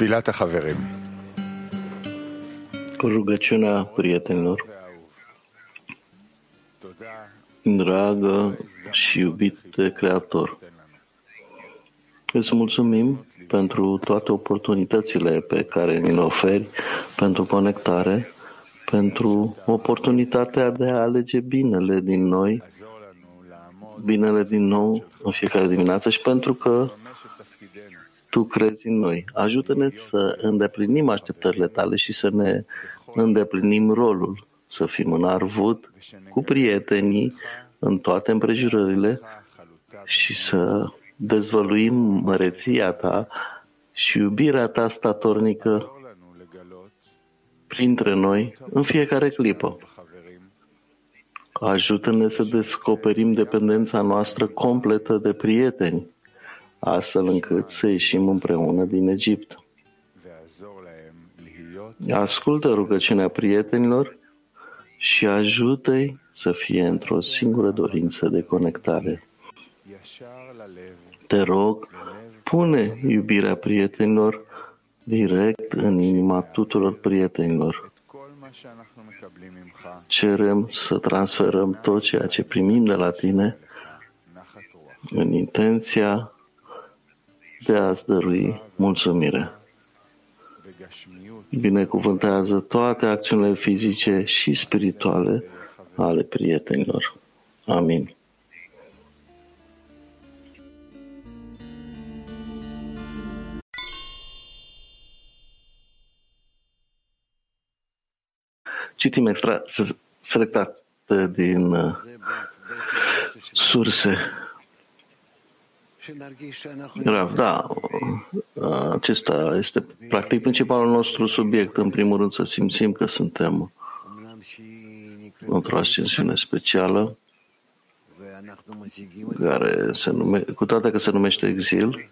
Tfilat Haverim. Rugăciunea prietenilor. Dragă și iubite Creator, îți mulțumim pentru toate oportunitățile pe care ni le oferi, pentru conectare, pentru oportunitatea de a alege binele din noi, binele din nou în fiecare dimineață și pentru că tu crezi în noi. Ajută-ne să îndeplinim așteptările tale și să ne îndeplinim rolul, să fim în arvut cu prietenii în toate împrejurările și să dezvăluim măreția ta și iubirea ta statornică printre noi în fiecare clipă. Ajută-ne să descoperim dependența noastră completă de prieteni astfel încât să ieșim împreună din Egipt. Ascultă rugăciunea prietenilor și ajută-i să fie într-o singură dorință de conectare. Te rog, pune iubirea prietenilor direct în inima tuturor prietenilor. Cerem să transferăm tot ceea ce primim de la tine în intenția de a-ți dărui mulțumire. Binecuvântează toate acțiunile fizice și spirituale ale prietenilor. Amin. Citim extra selectate din uh, surse Rav, da, acesta este practic principalul nostru subiect. În primul rând să simțim că suntem într-o ascensiune specială, care se nume, cu toate că se numește exil,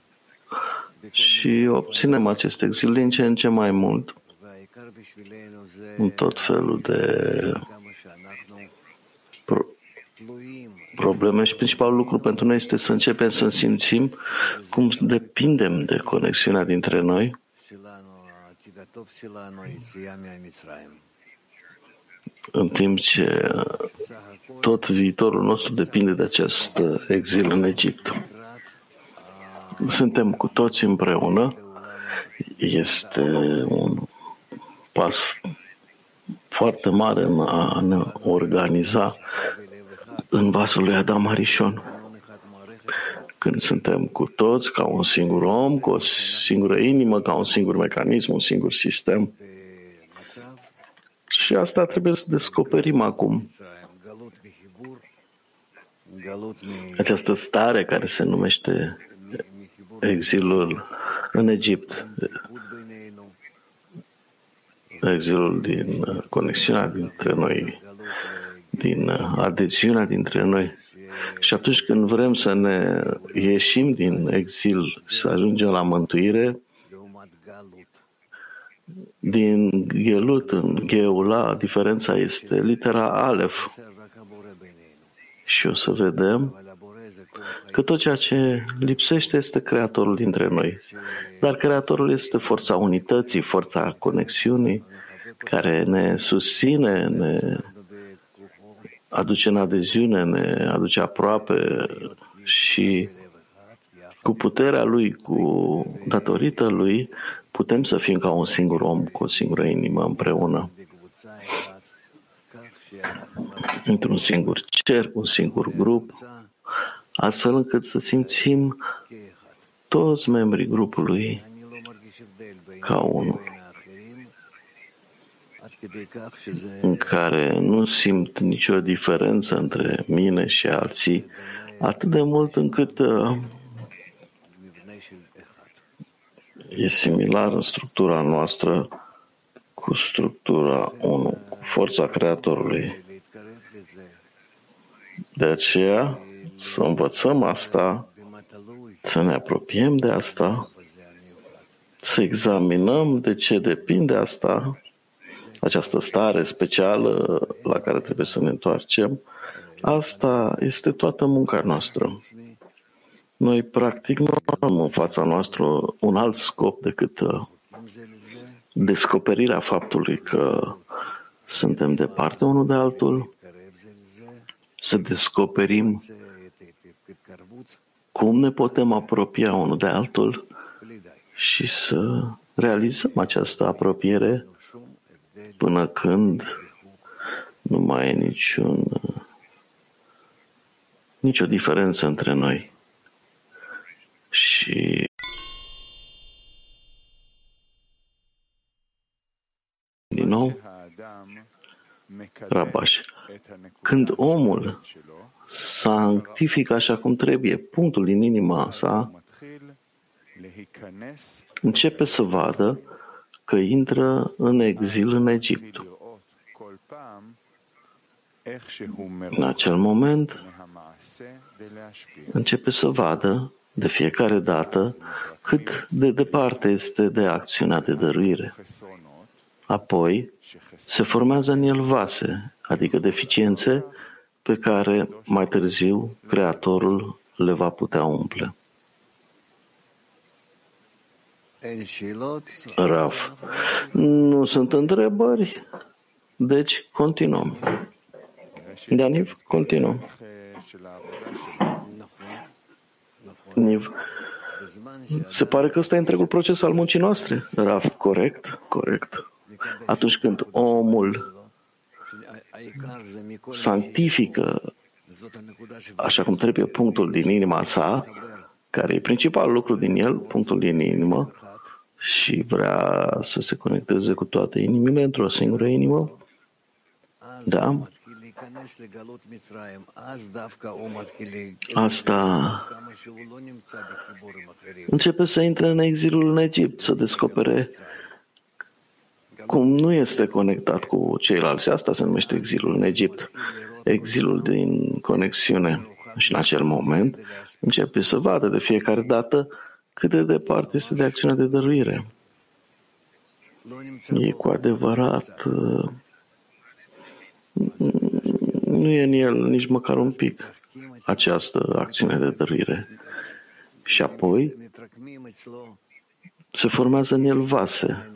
și obținem acest exil din ce în ce mai mult în tot felul de probleme și principalul lucru pentru noi este să începem să simțim cum depindem de conexiunea dintre noi în timp ce tot viitorul nostru depinde de acest exil în Egipt. Suntem cu toți împreună. Este un pas foarte mare în a ne organiza în vasul lui Adam Arishon. Când suntem cu toți ca un singur om, cu o singură inimă, ca un singur mecanism, un singur sistem. Și asta trebuie să descoperim acum. Această stare care se numește exilul în Egipt, exilul din conexiunea dintre noi din adeziunea dintre noi. Și atunci când vrem să ne ieșim din exil, să ajungem la mântuire, din Gelut în Geula, diferența este litera Alef. Și o să vedem că tot ceea ce lipsește este Creatorul dintre noi. Dar Creatorul este forța unității, forța conexiunii, care ne susține, ne aduce în adeziune, ne aduce aproape și cu puterea lui, cu datorită lui, putem să fim ca un singur om, cu o singură inimă împreună. Într-un singur cer, un singur grup, astfel încât să simțim toți membrii grupului ca unul în care nu simt nicio diferență între mine și alții, atât de mult încât uh, e similar în structura noastră cu structura 1, cu forța Creatorului. De aceea, să învățăm asta, să ne apropiem de asta, să examinăm de ce depinde asta această stare specială la care trebuie să ne întoarcem, asta este toată munca noastră. Noi, practic, nu am în fața noastră un alt scop decât uh, descoperirea faptului că suntem departe unul de altul, să descoperim cum ne putem apropia unul de altul și să realizăm această apropiere până când nu mai e niciun, nicio diferență între noi. Și din nou, Rabaș, când omul sanctifică așa cum trebuie punctul din inima sa, începe să vadă că intră în exil în Egipt. În acel moment începe să vadă de fiecare dată cât de departe este de acțiunea de dăruire. Apoi se formează în el vase, adică deficiențe pe care mai târziu Creatorul le va putea umple. Raf. Nu sunt întrebări, deci continuăm. Daniv, continuăm. Niv. Se pare că ăsta e întregul proces al muncii noastre. Raf, corect, corect. Atunci când omul sanctifică așa cum trebuie punctul din inima sa, care e principalul lucru din el, punctul din inimă, și vrea să se conecteze cu toate inimile într-o singură inimă, da? Asta începe să intre în exilul în Egipt, să descopere cum nu este conectat cu ceilalți. Asta se numește exilul în Egipt, exilul din conexiune. Și în acel moment începe să vadă de fiecare dată cât de departe este de acțiunea de dăruire. E cu adevărat, uh, nu e în el nici măcar un pic această acțiune de dăruire. Și apoi se formează în el vase,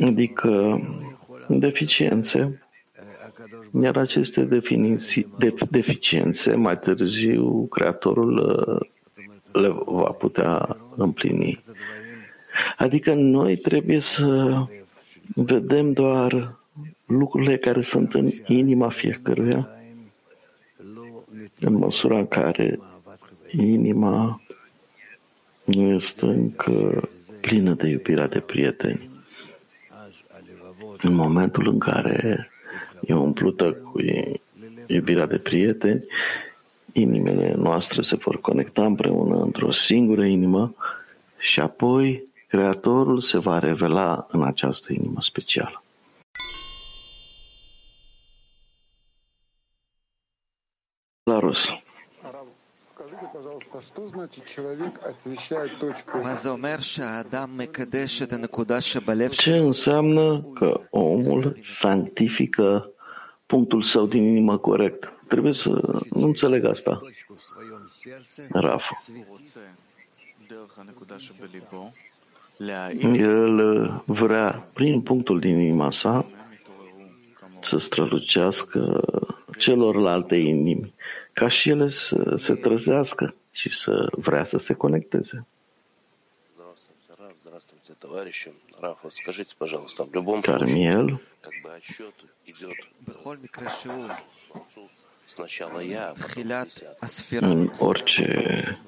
adică deficiențe, iar aceste definiții, de, deficiențe, mai târziu, Creatorul uh, le va putea împlini. Adică noi trebuie să vedem doar lucrurile care sunt în inima fiecăruia, în măsura în care inima nu este încă plină de iubirea de prieteni. În momentul în care e umplută cu iubirea de prieteni, inimile noastre se vor conecta împreună într-o singură inimă și apoi Creatorul se va revela în această inimă specială. La Rus. Ce înseamnă că omul sanctifică punctul său din inimă corect? Trebuie să nu înțeleg asta. Rafa. El vrea, prin punctul din inima sa, să strălucească celorlalte inimi, ca și ele să se trezească și să vrea să se conecteze. Carmiel, în orice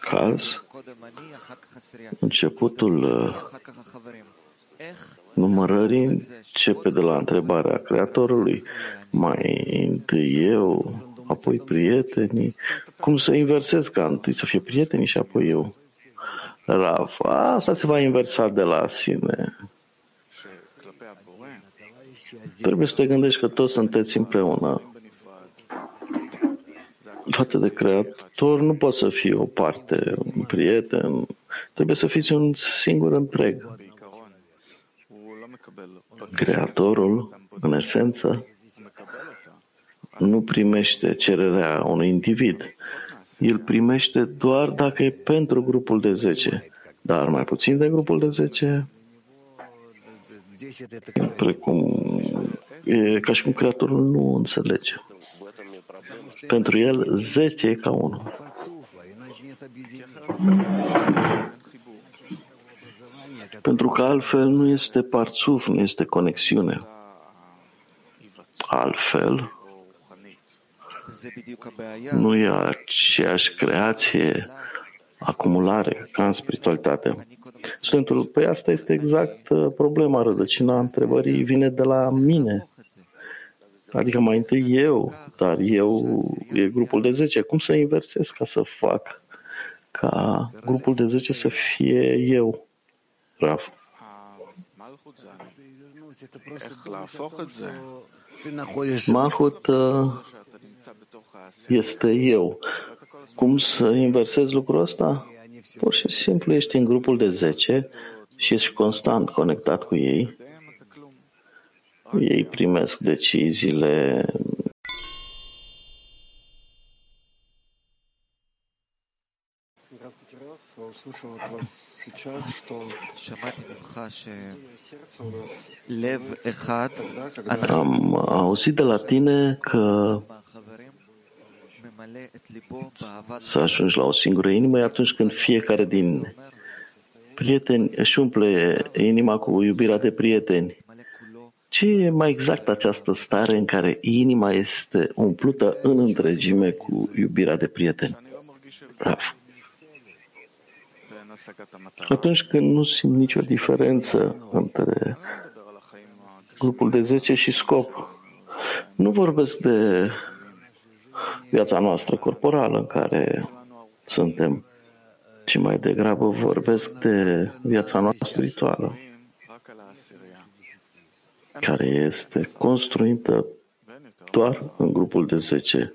caz, începutul uh, numărării începe de la întrebarea Creatorului, mai întâi eu, apoi prietenii, cum să inversez ca întâi să fie prietenii și apoi eu. Rav, asta se va inversa de la sine. Trebuie să te gândești că toți sunteți împreună față de creator nu poți să fii o parte, un prieten, trebuie să fiți un singur întreg. Creatorul, în esență, nu primește cererea unui individ. El primește doar dacă e pentru grupul de 10. dar mai puțin de grupul de 10, precum e ca și cum creatorul nu înțelege. Pentru el 10 e ca 1. Pentru că altfel nu este parțuf, nu este conexiune. Altfel, nu e aceeași creație, acumulare, ca în spiritualitate. Sfântul, păi asta este exact uh, problema, rădăcina întrebării vine de la mine. Adică mai întâi eu, dar eu e grupul de 10. Cum să inversez ca să fac ca grupul de 10 să fie eu? Rav. Mahut uh, este eu. Cum să inversez lucrul ăsta? Pur și simplu ești în grupul de 10 și ești constant conectat cu ei. Ei primesc deciziile Am auzit de la tine că să ajungi la o singură inimă e atunci când fiecare din prieteni își umple inima cu iubirea de prieteni. Ce e mai exact această stare în care inima este umplută în întregime cu iubirea de prieteni? Raf. Atunci când nu simt nicio diferență între grupul de 10 și scop, nu vorbesc de viața noastră corporală în care suntem, ci mai degrabă vorbesc de viața noastră spirituală, care este construită doar în grupul de 10.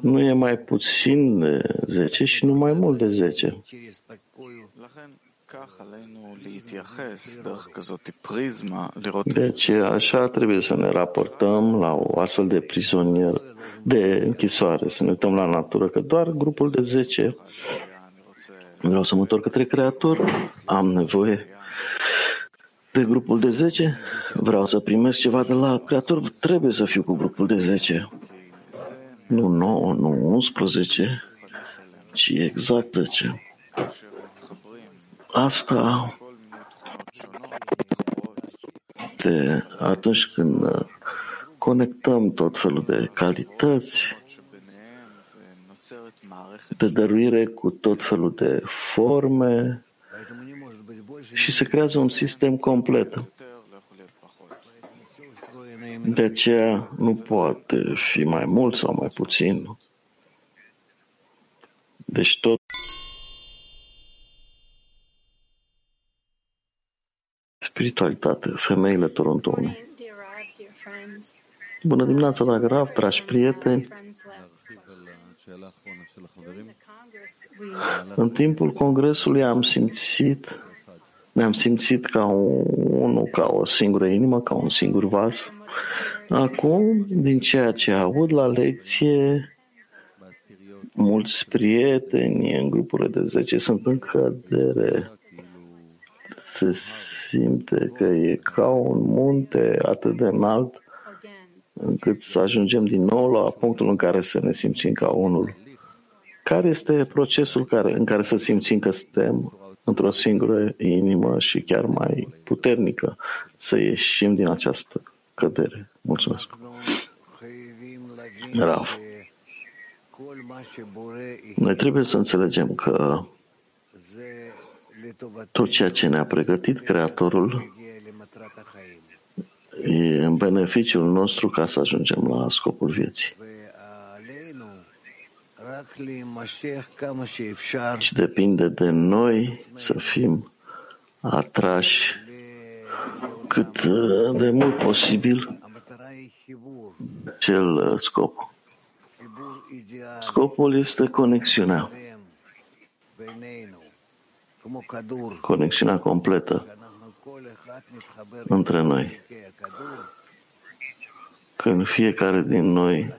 Nu e mai puțin de 10 și nu mai mult de 10. Deci așa trebuie să ne raportăm la o astfel de prizonier de închisoare, să ne uităm la natură, că doar grupul de 10 vreau să mă întorc către Creator, am nevoie de grupul de 10, vreau să primesc ceva de la Creator, trebuie să fiu cu grupul de 10. Nu 9, nu 11, ci exact 10. Asta de atunci când conectăm tot felul de calități de dăruire cu tot felul de forme și se creează un sistem complet. De aceea nu poate fi mai mult sau mai puțin. Deci tot spiritualitate, femeile Torontoului. Bună dimineața, dragă Rav, dragi prieteni. În timpul congresului am simțit, ne-am simțit ca unul, ca o singură inimă, ca un singur vas. Acum, din ceea ce aud la lecție, mulți prieteni în grupurile de 10 sunt în cădere. Se simte că e ca un munte atât de înalt încât să ajungem din nou la punctul în care să ne simțim ca unul. Care este procesul care, în care să simțim că suntem într-o singură inimă și chiar mai puternică să ieșim din această cădere? Mulțumesc. Rav. Noi trebuie să înțelegem că tot ceea ce ne-a pregătit Creatorul e în beneficiul nostru ca să ajungem la scopul vieții. Și depinde de noi să fim atrași cât de mult posibil cel scop. Scopul este conexiunea. Conexiunea completă între noi. Când fiecare din noi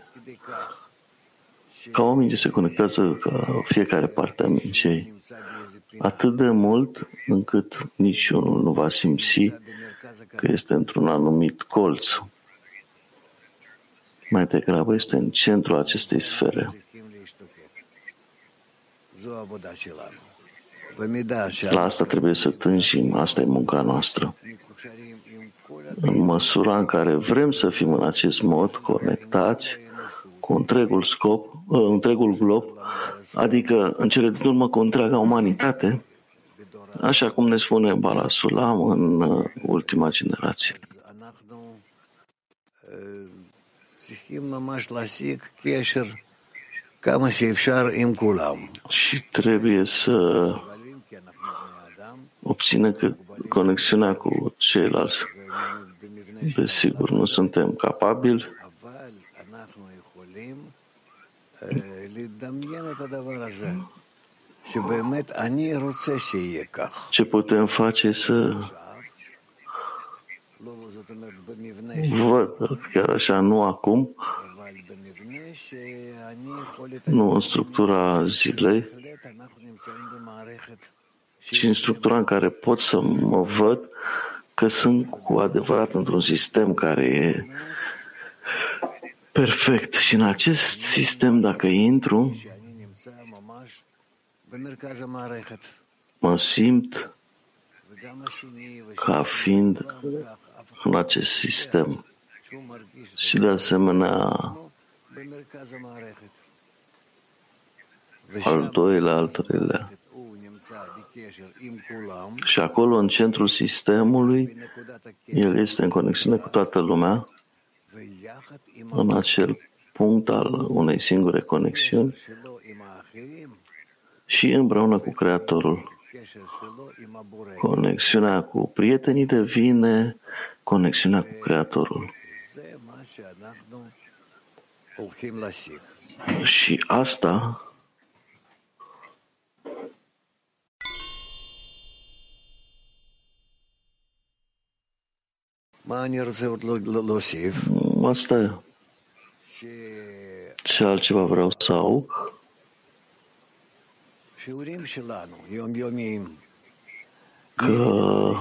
ca oamenii se conectează ca fiecare parte a mincei atât de mult încât niciunul nu va simți că este într-un anumit colț. Mai degrabă este în centrul acestei sfere. La asta trebuie să tânjim, asta e munca noastră. În măsura în care vrem să fim în acest mod conectați cu întregul scop, ă, întregul glob, adică în cele din urmă cu întreaga umanitate, așa cum ne spune Bala Sulam în ă, ultima generație. Și trebuie să obțină că conexiunea cu ceilalți. Desigur, nu suntem capabili. Ce putem face să văd, chiar așa, nu acum, nu în structura zilei, ci în structura în care pot să mă văd că sunt cu adevărat într-un sistem care e perfect. Și în acest sistem, dacă intru, mă simt ca fiind în acest sistem. Și de asemenea, al doilea, al treilea. Și acolo, în centrul sistemului, el este în conexiune cu toată lumea, în acel punct al unei singure conexiuni și împreună cu Creatorul. Conexiunea cu prietenii devine conexiunea cu Creatorul. Și asta Asta e. Ce altceva vreau să aug? Că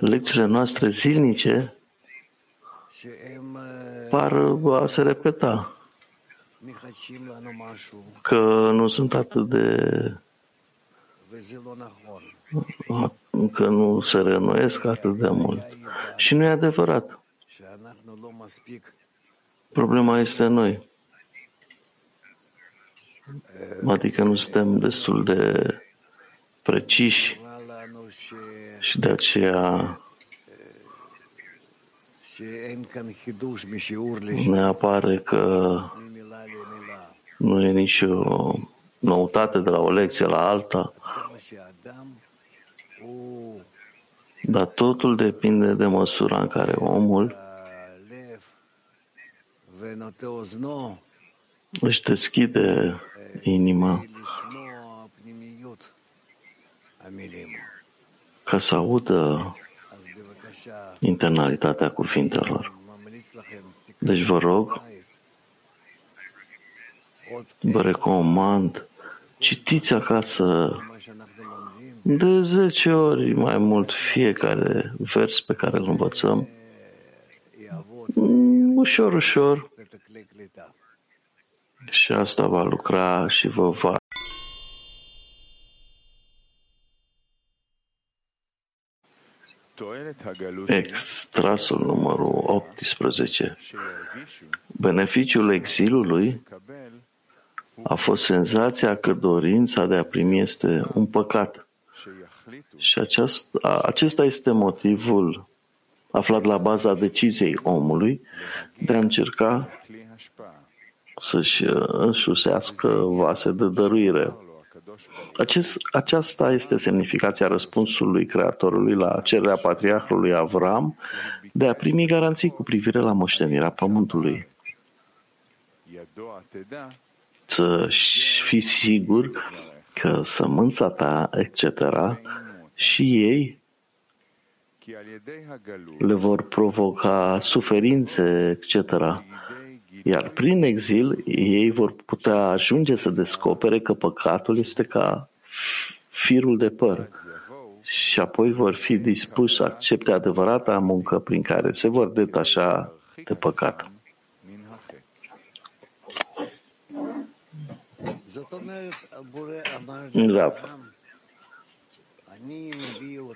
lecțiile noastre zilnice par a se repeta. Că nu sunt atât de că nu se reînnoiesc atât de mult. Și nu e adevărat. Problema este noi. Adică nu suntem destul de preciși și de aceea ne apare că nu e nicio noutate de la o lecție la alta, dar totul depinde de măsura în care omul își deschide inima ca să audă internalitatea cuvintelor. Deci vă rog, vă recomand, citiți acasă de 10 ori mai mult fiecare vers pe care îl învățăm, ușor, ușor, și asta va lucra și vă va Extrasul numărul 18. Beneficiul exilului a fost senzația că dorința de a primi este un păcat. Și aceasta, acesta este motivul aflat la baza deciziei omului de a încerca să-și însusească vase de dăruire. Acest, aceasta este semnificația răspunsului Creatorului la cererea patriarhului Avram de a primi garanții cu privire la moștenirea pământului. Să fii sigur că sămânța ta, etc., și ei le vor provoca suferințe, etc., Iar prin exil ei vor putea ajunge să descopere că păcatul este ca firul de păr și apoi vor fi dispuși să accepte adevărata muncă prin care se vor detașa de păcat. Da.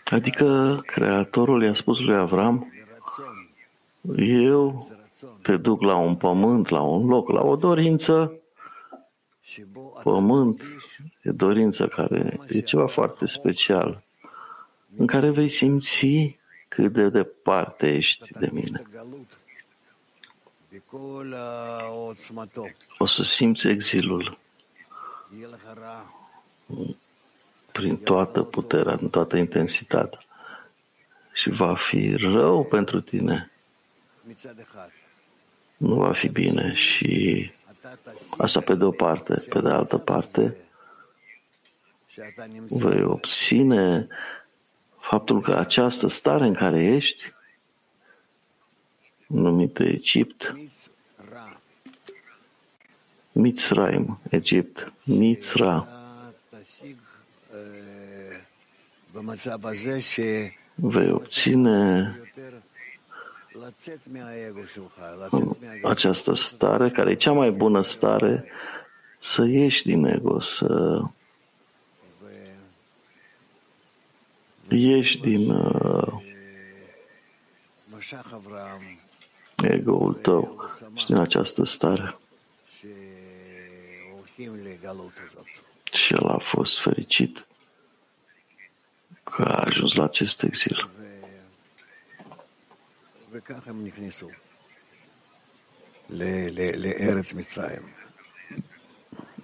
Adică Creatorul i-a spus lui Avram, eu te duc la un pământ, la un loc, la o dorință. Pământ e dorință care e ceva foarte special, în care vei simți cât de departe ești de mine. O să simți exilul prin toată puterea, în toată intensitatea. Și va fi rău pentru tine. Nu va fi bine și asta pe de o parte. Pe de altă parte, vei obține faptul că această stare în care ești, numită Egipt, Mitzrayim, Egipt, Mitzra, vei obține această stare, care e cea mai bună stare, să ieși din ego, să ieși din uh, ego-ul tău și din această stare. Și el a fost fericit că a ajuns la acest exil.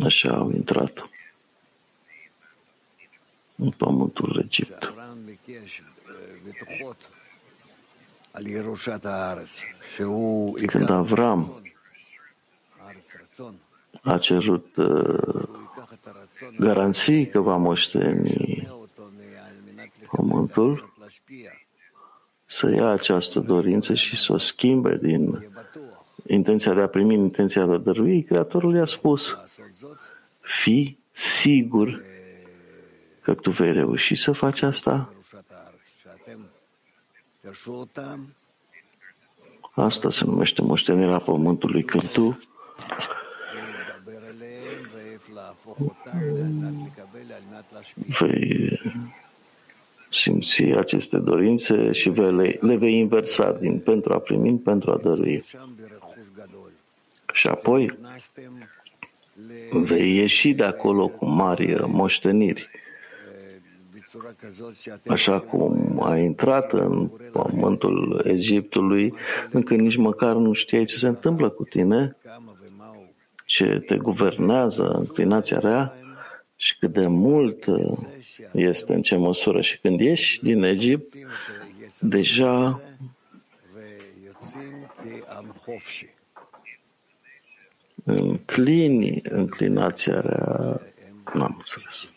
Așa au intrat în pământul Egipt. Când Avram a cerut uh, garanții că va moșteni pământul, să ia această dorință și să o schimbe din intenția de a primi în intenția de a dărui, Creatorul i-a spus, fii sigur că tu vei reuși să faci asta? Asta se numește moștenirea pământului când tu vei simți aceste dorințe și le, le vei inversa din pentru a primi pentru a dărui. Și apoi vei ieși de acolo cu mari moșteniri. Așa cum a intrat în pământul Egiptului, încă nici măcar nu știai ce se întâmplă cu tine, ce te guvernează înclinația rea și cât de mult este în ce măsură. Și când ieși din Egipt, deja înclini înclinația rea. N-am înțeles.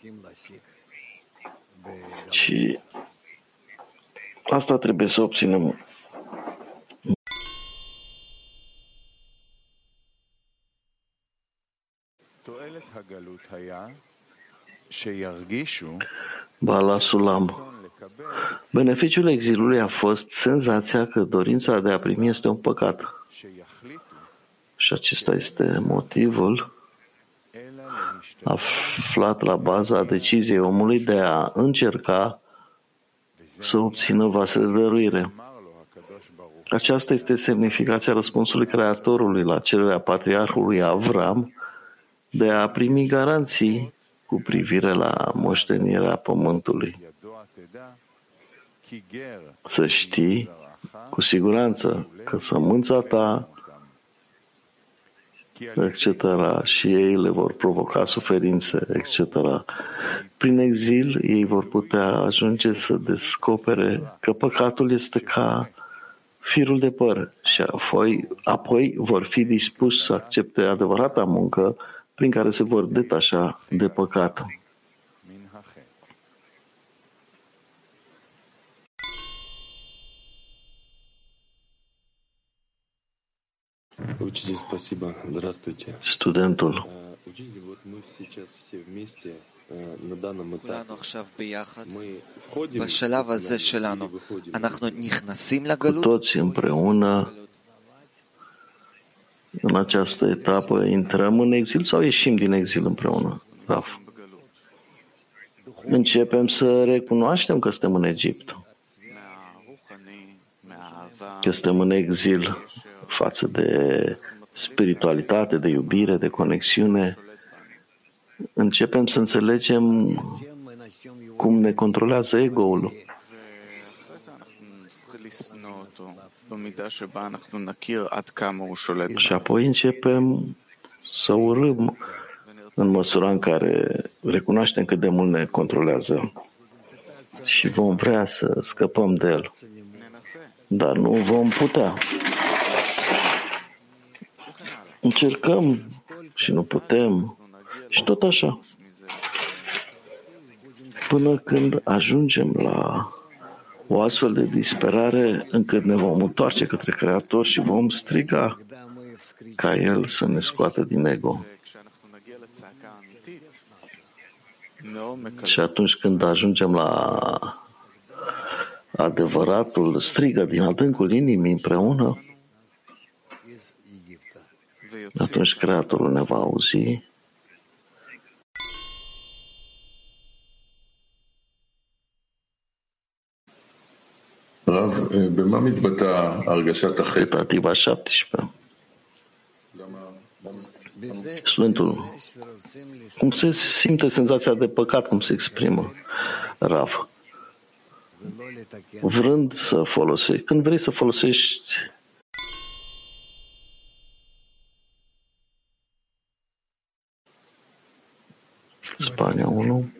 Și asta trebuie să obținem Bala Sulam. Beneficiul exilului a fost senzația că dorința de a primi este un păcat. Și acesta este motivul aflat la baza deciziei omului de a încerca să obțină vase de dăruire. Aceasta este semnificația răspunsului Creatorului la cererea patriarhului Avram de a primi garanții cu privire la moștenirea pământului. Să știi cu siguranță că sămânța ta, etc., și ei le vor provoca suferințe, etc. Prin exil, ei vor putea ajunge să descopere că păcatul este ca firul de păr și apoi, apoi vor fi dispuși să accepte adevărata muncă prin care se vor detașa de păcat. Studentul. בשלב הזה שלנו, אנחנו נכנסים Cu לגלות, toți împreună, în această etapă, intrăm în exil sau ieșim din exil împreună? Raf. Începem să recunoaștem că suntem în Egipt, că suntem în exil față de spiritualitate, de iubire, de conexiune. Începem să înțelegem cum ne controlează ego-ul. Și apoi începem să urâm în măsura în care recunoaștem cât de mult ne controlează și vom vrea să scăpăm de el. Dar nu vom putea. Încercăm și nu putem și tot așa. Până când ajungem la o astfel de disperare încât ne vom întoarce către Creator și vom striga ca El să ne scoată din ego. Și atunci când ajungem la adevăratul strigă din adâncul inimii împreună, atunci Creatorul ne va auzi Pentativa 17. Sfântul, cum se simte senzația de păcat, cum se exprimă Rav, vrând să folosești, când vrei să folosești Spania 1,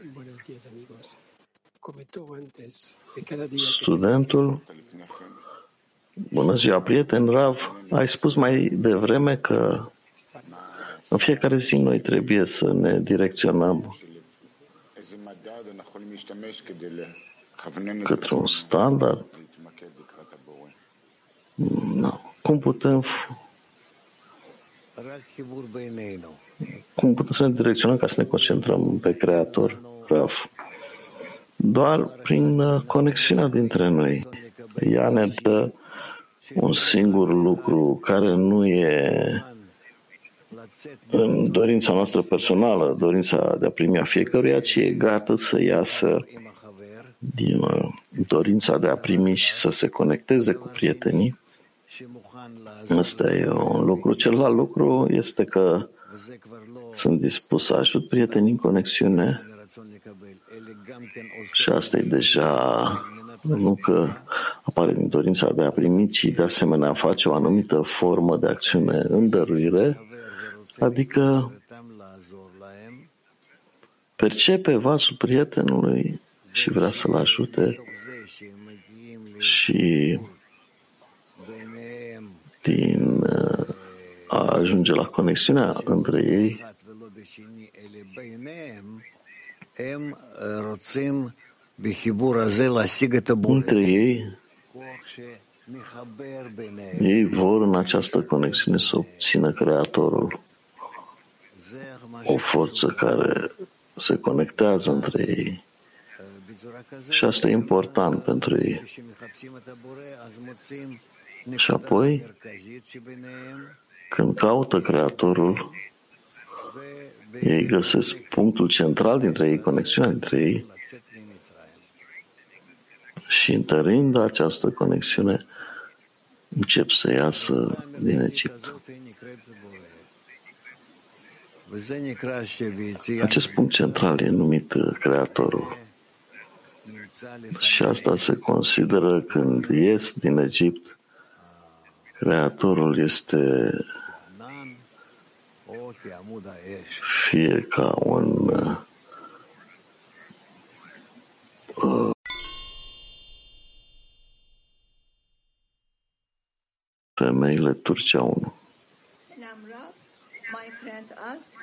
studentul, bună ziua, prieten Rav, ai spus mai devreme că în fiecare zi noi trebuie să ne direcționăm către un standard. Nu. Cum putem cum putem să ne direcționăm ca să ne concentrăm pe Creator, Raf? Doar prin uh, conexiunea dintre noi. Ea ne dă un singur lucru care nu e în dorința noastră personală, dorința de a primi a fiecăruia, ci e gata să iasă din uh, dorința de a primi și să se conecteze cu prietenii. Asta e un lucru. Celălalt lucru este că sunt dispus să ajut prietenii în conexiune și asta e deja nu că apare din dorința de a primi, ci de asemenea face o anumită formă de acțiune în dăruire, adică percepe vasul prietenului și vrea să-l ajute și din uh, a ajunge la conexiunea între ei, între ei, ei vor în această conexiune să obțină Creatorul, o forță care se conectează între ei. Și asta e important pentru ei. Și apoi, când caută Creatorul, ei găsesc punctul central dintre ei, conexiunea dintre ei și întărind această conexiune, încep să iasă din Egipt. Acest punct central e numit Creatorul. Și asta se consideră când ies din Egipt, Creatorul este fie ca un uh, femeile Turcia 1.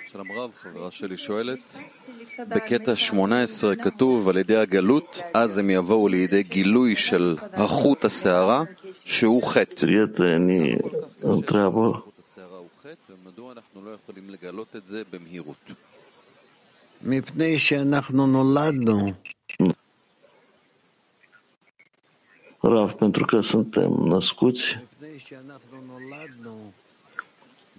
שלום רב, חברה שלי שואלת, בקטע 18 כתוב על ידי הגלות, אז הם יבואו לידי גילוי של החוט השערה, שהוא חטא. מפני שאנחנו נולדנו Rav, pentru că suntem născuți, מפני שאנחנו נולדנו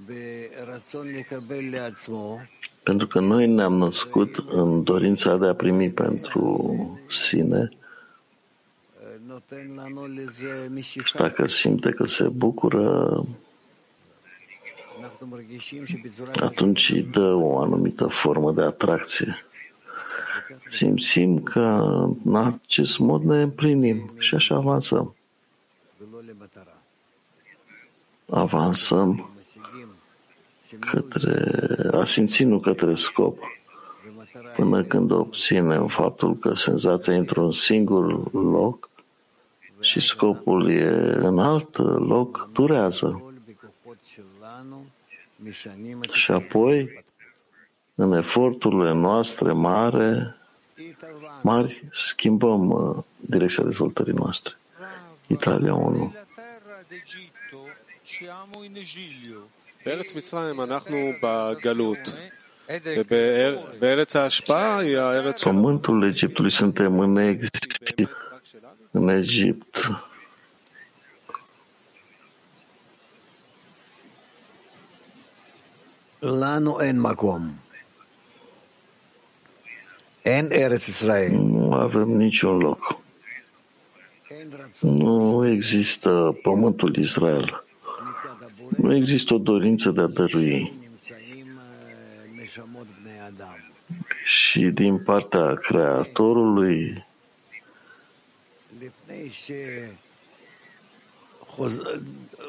ברצון לקבל לעצמו, pentru că noi ne-am născut în dorința de a primi pentru sine, נותן לנו לזה משיכה. dacă simte că se bucură, אנחנו מרגישים שבצורה atunci dă o anumită formă de atracție. Simțim că în acest mod ne împlinim și așa avansăm. Avansăm către, a simți nu către scop, până când obținem faptul că senzația într-un singur loc și scopul e în alt loc, durează. Și apoi, în eforturile noastre mare, התאווה. mari, schimbăm uh, direcția dezvoltării noastre. Italia 1. Nella terra d'Egitto siamo in esilio. בארץ מצרים אנחנו בגלות, ובאר- בארץ ההשפעה היא הארץ שלנו. Pământul Egiptului suntem în Nu avem niciun loc. אין רצון Nu există pământul Israel. מצד הבורא. Nu există o dorință de a dărui. נמצאים אה, נשמות בני אדם. Și din partea Creatorului, לפני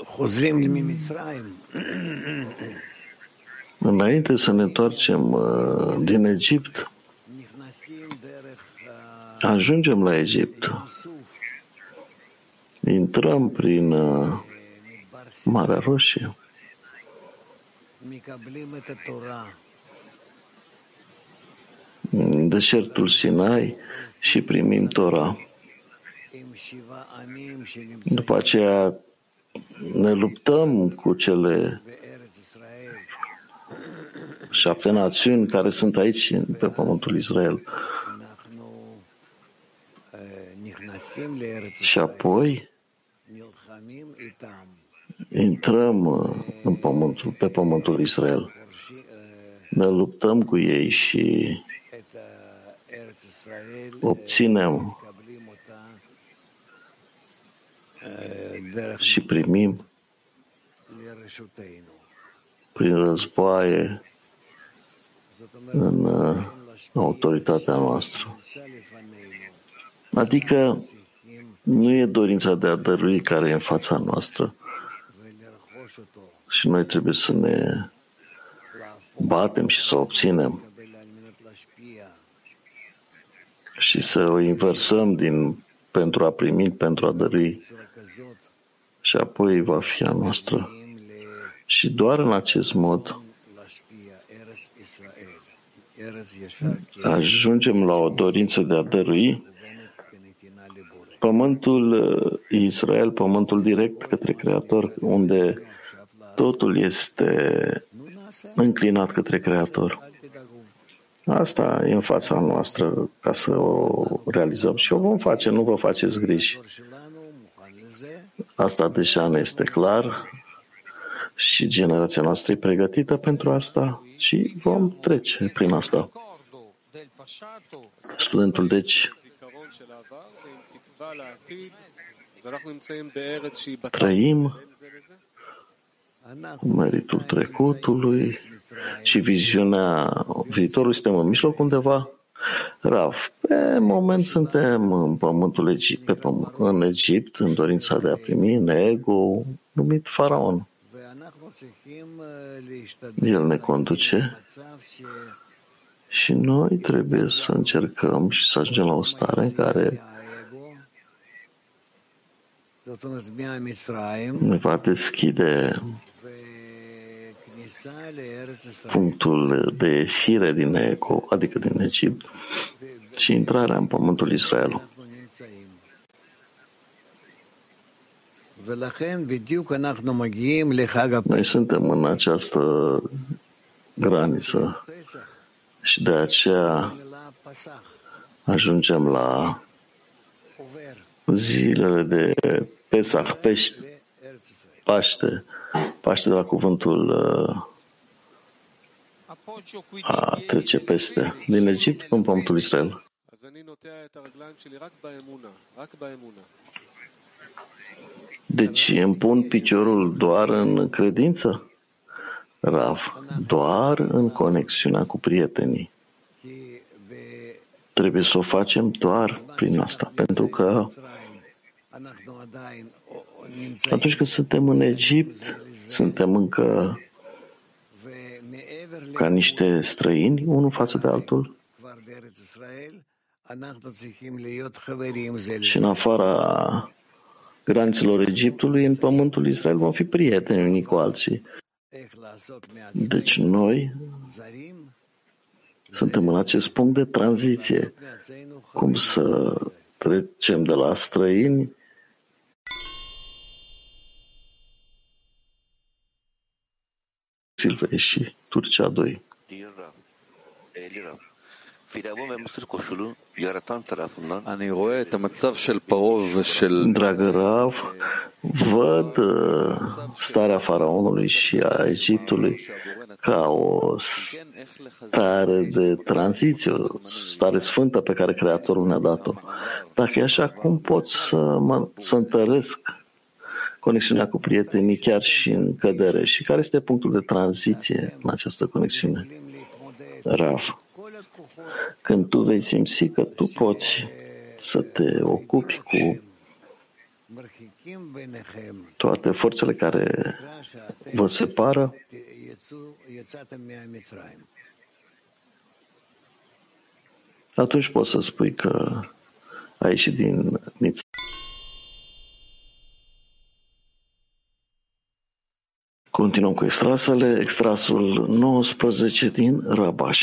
שחוזרים ממצרים, Înainte să ne întoarcem uh, din Egipt, ajungem la Egipt. Intrăm prin uh, Marea Roșie. În deșertul Sinai și primim Torah. După aceea ne luptăm cu cele șapte națiuni care sunt aici, pe pământul Israel. Și apoi intrăm uh, în pământul, pe pământul Israel. Ne luptăm cu ei și obținem și primim prin războaie în uh, autoritatea noastră. Adică nu e dorința de a dărui care e în fața noastră. Și noi trebuie să ne batem și să o obținem și să o inversăm din pentru a primi, pentru a dărui și apoi va fi a noastră. Și doar în acest mod ajungem la o dorință de a dărui, pământul uh, Israel, pământul direct către Creator, unde totul este înclinat către Creator. Asta e în fața noastră ca să o realizăm și o vom face, nu vă faceți griji. Asta deja ne este clar și generația noastră e pregătită pentru asta și vom trece prin asta. Studentul, deci, trăim meritul trecutului și viziunea viitorului. Suntem în mijloc undeva. Raf, pe moment suntem în pământul Egipt, pe pământ, în Egipt, în dorința de a primi, în ego, numit faraon. El ne conduce și noi trebuie să încercăm și să ajungem la o stare în care ne va deschide punctul de ieșire din Eco, adică din Egipt, și intrarea în Pământul Israelului. Noi suntem în această graniță. Și de aceea ajungem la zilele de Pesach, pești, Paște, Paște de la cuvântul uh, Appoggio qui a di trece peste, din Egipt în pământul Israel. Deci îmi pun piciorul doar în credință? Rav, doar în conexiunea cu prietenii. Trebuie să o facem doar prin asta, pentru că atunci când suntem în Egipt, suntem încă ca niște străini, unul față de altul. Și în afara granițelor Egiptului, în pământul Israel vom fi prieteni unii cu alții. Deci noi suntem în acest punct de tranziție. Cum să trecem de la străini Silvei și Turcia 2. Elira. Elira. Dragă Rav, văd uh, starea faraonului și a Egiptului ca o stare de tranziție, o stare sfântă pe care Creatorul ne-a dat-o. Dacă e așa, cum pot să, mă, să întăresc conexiunea cu prietenii chiar și în cădere? Și care este punctul de tranziție în această conexiune? Rav, când tu vei simți că tu poți să te ocupi cu toate forțele care vă separă, atunci poți să spui că ai ieșit din Mitzrayim. Continuăm cu extrasele. Extrasul 19 din Rabaș.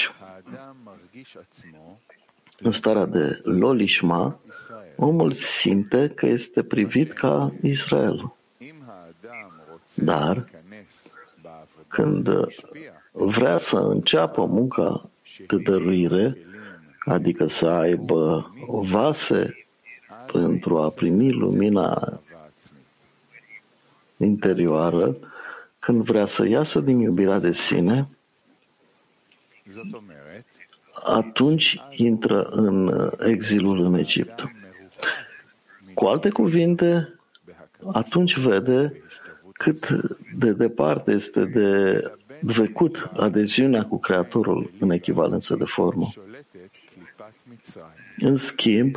În starea de lolishma, omul simte că este privit ca Israel. Dar când vrea să înceapă munca de dăruire, adică să aibă vase pentru a primi lumina interioară, când vrea să iasă din iubirea de sine, atunci intră în uh, exilul în Egipt. Cu alte cuvinte, atunci vede cât de departe este de vecut adeziunea cu Creatorul în echivalență de formă. În schimb,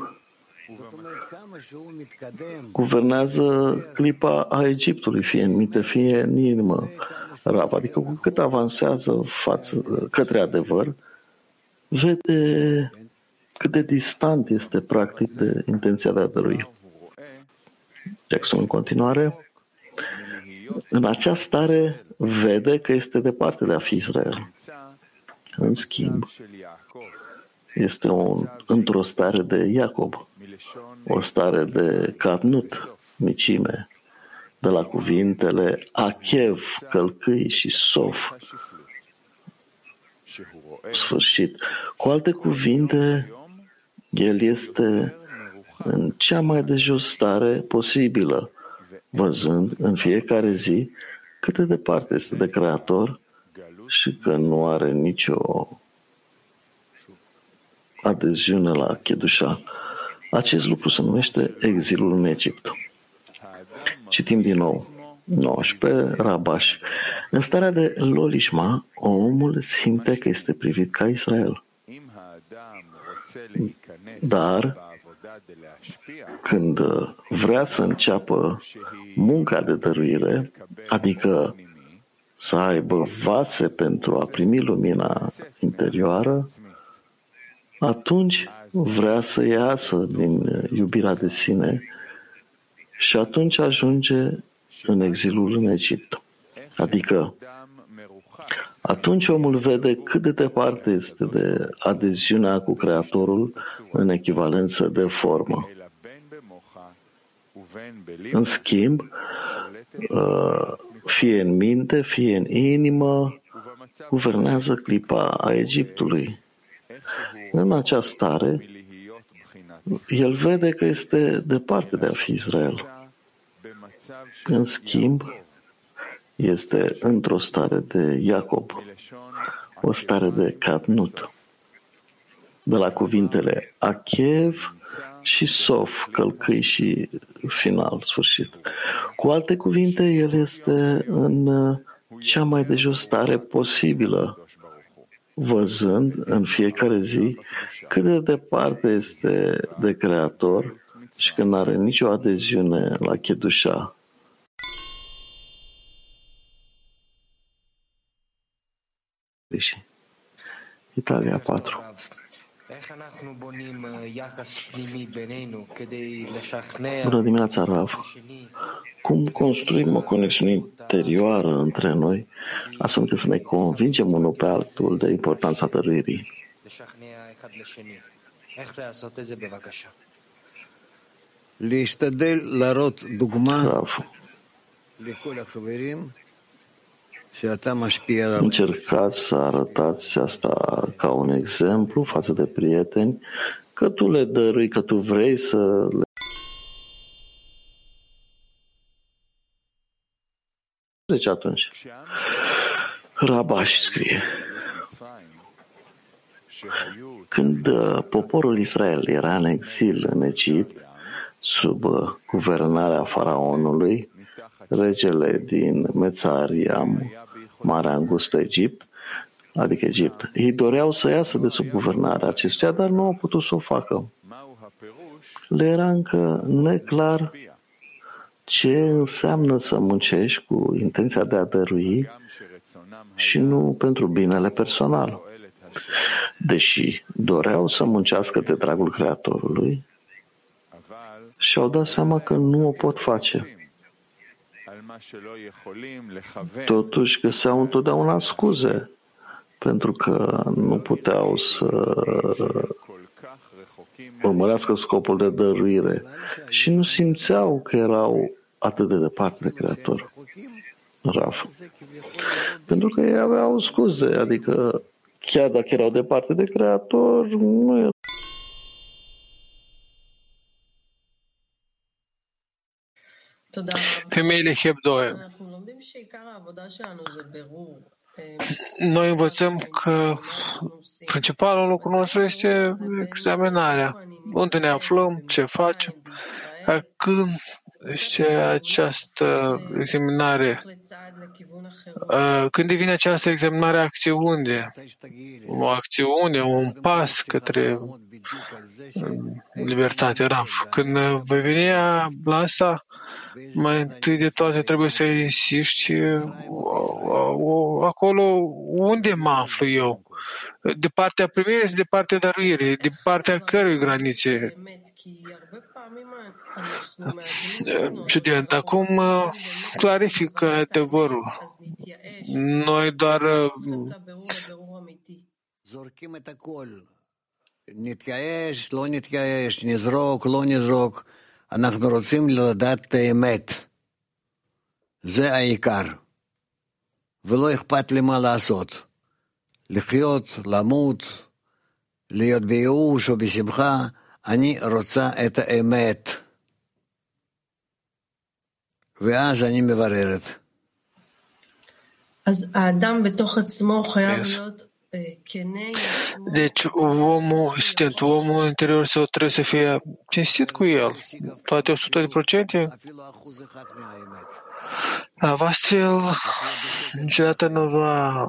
guvernează clipa a Egiptului, fie în minte, fie în inimă. Rab, adică cu cât avansează față, către adevăr, vede cât de distant este practic de intenția de a dărui. Jackson în continuare, în această stare vede că este departe de a fi Israel. În schimb, este un, într-o stare de Iacob, o stare de catnut, micime, de la cuvintele achev, călcâi și sof, sfârșit. Cu alte cuvinte, el este în cea mai de jos stare posibilă, văzând în fiecare zi cât de departe este de Creator și că nu are nicio adeziune la Chedușa. Acest lucru se numește exilul în Egipt. Citim din nou. 19. Rabaș. În starea de lolishma, omul simte că este privit ca Israel. Dar când vrea să înceapă munca de dăruire, adică să aibă vase pentru a primi lumina interioară, atunci vrea să iasă din iubirea de sine și atunci ajunge în exilul în Egipt. Adică atunci omul vede cât de departe este de adeziunea cu Creatorul în echivalență de formă. În schimb, fie în minte, fie în inimă, guvernează clipa a Egiptului. În această stare, el vede că este departe de a fi Israel. În schimb, este într-o stare de Iacob, o stare de Catnut. De la cuvintele Achev și Sof, călcâi și final, sfârșit. Cu alte cuvinte, el este în cea mai de jos stare posibilă, văzând în fiecare zi cât de departe este de Creator și că nu are nicio adeziune la Chedușa. Italia 4. Bună dimineața, Rav! Cum construim o conexiune interioară între noi, astfel încât să ne convingem unul pe altul de importanța dăruirii? Rav, Încercați să arătați asta ca un exemplu față de prieteni, că tu le dărui, că tu vrei să le Deci atunci, Rabash scrie, când uh, poporul Israel era în exil în Egipt, sub uh, guvernarea faraonului, regele din Mețariam, Marea Angustă Egipt, adică Egipt, ei doreau să iasă de sub guvernarea acestuia, dar nu au putut să o facă. Le era încă neclar ce înseamnă să muncești cu intenția de a dărui și nu pentru binele personal. Deși doreau să muncească de dragul Creatorului, și-au dat seama că nu o pot face. Totuși găseau întotdeauna scuze, pentru că nu puteau să urmărească scopul de dăruire și nu simțeau că erau atât de departe de Creator. Raf. Pentru că ei aveau scuze, adică chiar dacă erau departe de Creator, nu Femeile Heb2. Noi învățăm că principalul lucru nostru este examinarea. Unde ne aflăm, ce facem, când este această examinare, când devine această examinare acțiune, o acțiune, un pas către libertate, raf. Când vei veni la asta, mai întâi de toate trebuie să insiști acolo unde mă aflu eu. De partea primirii sau de partea dăruirii? De partea cărui granițe? Student, acum clarifică adevărul. Noi doar נתייאש, אנחנו רוצים לדעת את האמת. זה העיקר. ולא אכפת לי מה לעשות. לחיות, למות, להיות בייאוש או בשמחה, אני רוצה את האמת. ואז אני מבררת. אז האדם בתוך עצמו חייב Yes. להיות אה, כנה עם עצמו. Deci omul, student, omul interior său trebuie să fie cinstit cu el, toate 100 de procente. אפילו אחוז אחד מהאמת. Astfel, niciodată nu va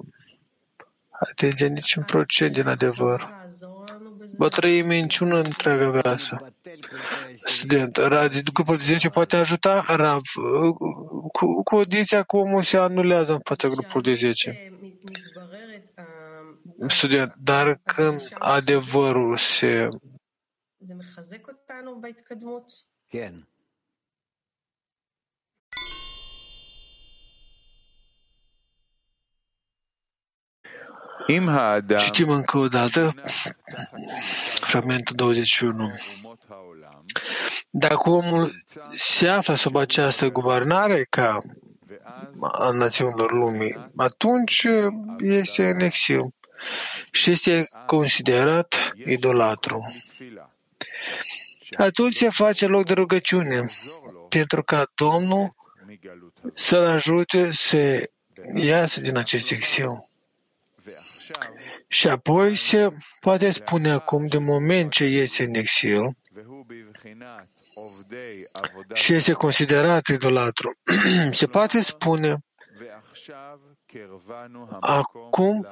atinge niciun procent din adevăr. va trăi minciună întreaga viață. Student, grupul de 10 poate ajuta Rav cu, cu condiția că omul se anulează în fața grupului de 10. Student, dar când adevărul se Citim încă o dată fragmentul 21. Dacă omul se află sub această guvernare ca a națiunilor lumii, atunci este în exil și este considerat idolatru. Atunci se face loc de rugăciune pentru ca Domnul să-l ajute să iasă din acest exil. Și apoi se poate spune acum, de moment ce este în exil și este considerat idolatru, se poate spune acum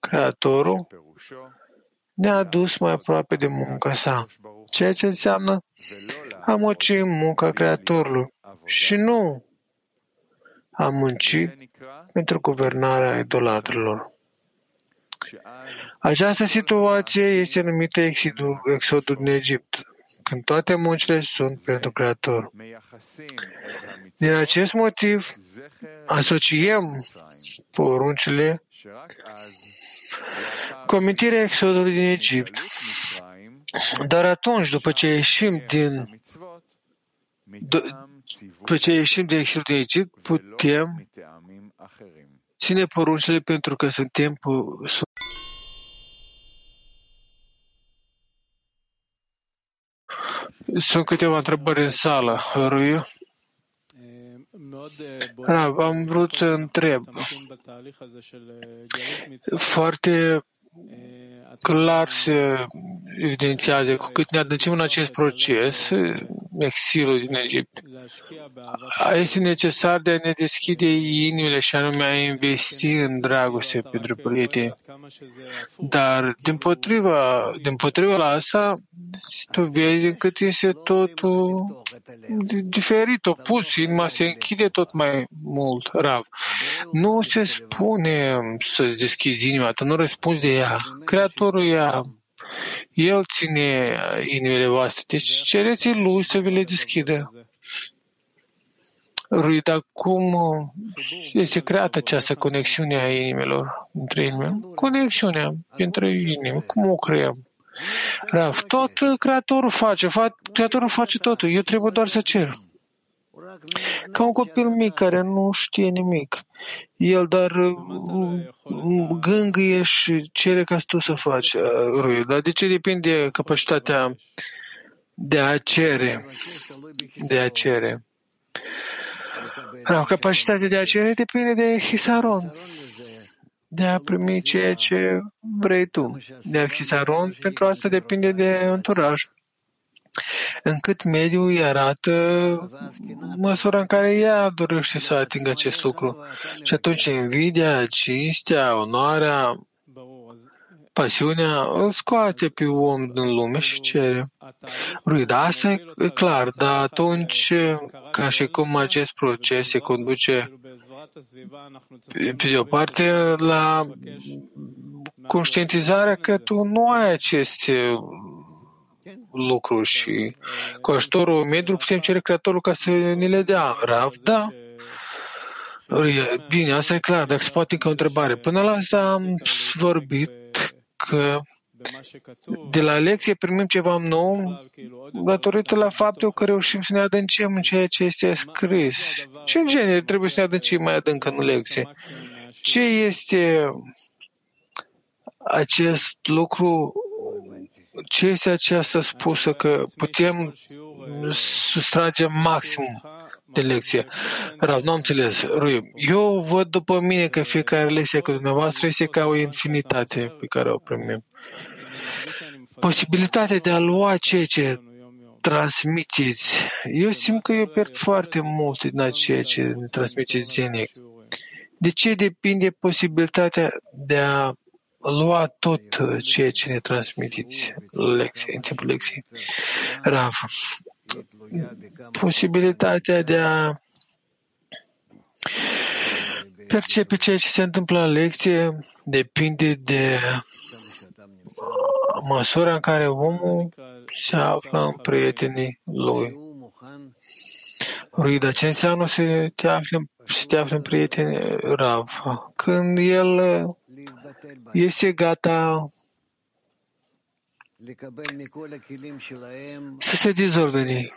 Creatorul ne-a adus mai aproape de munca sa, ceea ce înseamnă a munci în munca Creatorului și nu a munci pentru guvernarea idolatrilor. Această situație este numită exodul, exodul din Egipt, când toate muncile sunt pentru Creator. Din acest motiv, asociem poruncile cu amintirea exodului din Egipt. Dar atunci, după ce ieșim din după ce ieșim de exilul din Egipt, putem ține poruncile pentru că suntem Sunt câteva întrebări în sală. Rui? Rav, am vrut să întreb. Foarte clar se evidențiază cu cât ne adâncim în acest proces, exilul din Egipt, este necesar de a ne deschide inimile și anume a investi în dragoste pentru prieteni. Dar, din potriva, din potriva la asta, tu vezi încât este totul diferit, opus, inima se închide tot mai mult, rav. Nu se spune să-ți deschizi inima, tu nu răspunzi de ea. Creatorul ea el ține inimile voastre. Deci cereți lui să vi le deschidă. Rui, dar cum este creată această conexiune a inimilor între inime? Conexiunea între inimi. Cum o creăm? Rav, tot Creatorul face, Creatorul face totul. Eu trebuie doar să cer. Ca un copil mic care nu știe nimic. El dar uh, gângâie și cere ca tu să faci uh, ruiul. Dar de ce depinde capacitatea de a cere? De a cere. Capacitatea de a cere depinde de hisaron, de a primi ceea ce vrei tu. De hisaron, pentru asta depinde de înturaj încât mediul îi arată măsura în care ea dorește să atingă acest lucru. Și atunci invidia, cinstea, onoarea, pasiunea îl scoate pe om din lume și cere. Lui, da, asta e clar, dar atunci, ca și cum acest proces se conduce pe de o parte la conștientizarea că tu nu ai aceste lucruri și cu ajutorul mediului putem cere Creatorul ca să ne le dea. Rav, da. Bine, asta e clar, dacă se poate încă o întrebare. Până la asta am vorbit că de la lecție primim ceva nou datorită la faptul că reușim să ne adâncim în ceea ce este scris. Și în genere trebuie să ne adâncim mai adânc în lecție. Ce este acest lucru ce este această spusă că putem sustrage maximum de lecție? Rav, nu am înțeles. Rui, eu văd după mine că fiecare lecție cu dumneavoastră este ca o infinitate pe care o primim. Posibilitatea de a lua ceea ce transmiteți. Eu simt că eu pierd foarte mult din ceea ce ne transmiteți zilnic. De ce depinde posibilitatea de a lua tot uh, ceea ce ne transmiteți lecție, în timpul lecției. Rav, posibilitatea de a percepe ceea ce se întâmplă la lecție depinde de măsura în care omul se află în prietenii lui. Ruida, ce înseamnă să te afli, să te afli în prieteni Rav? Când el este gata. Să se dizolve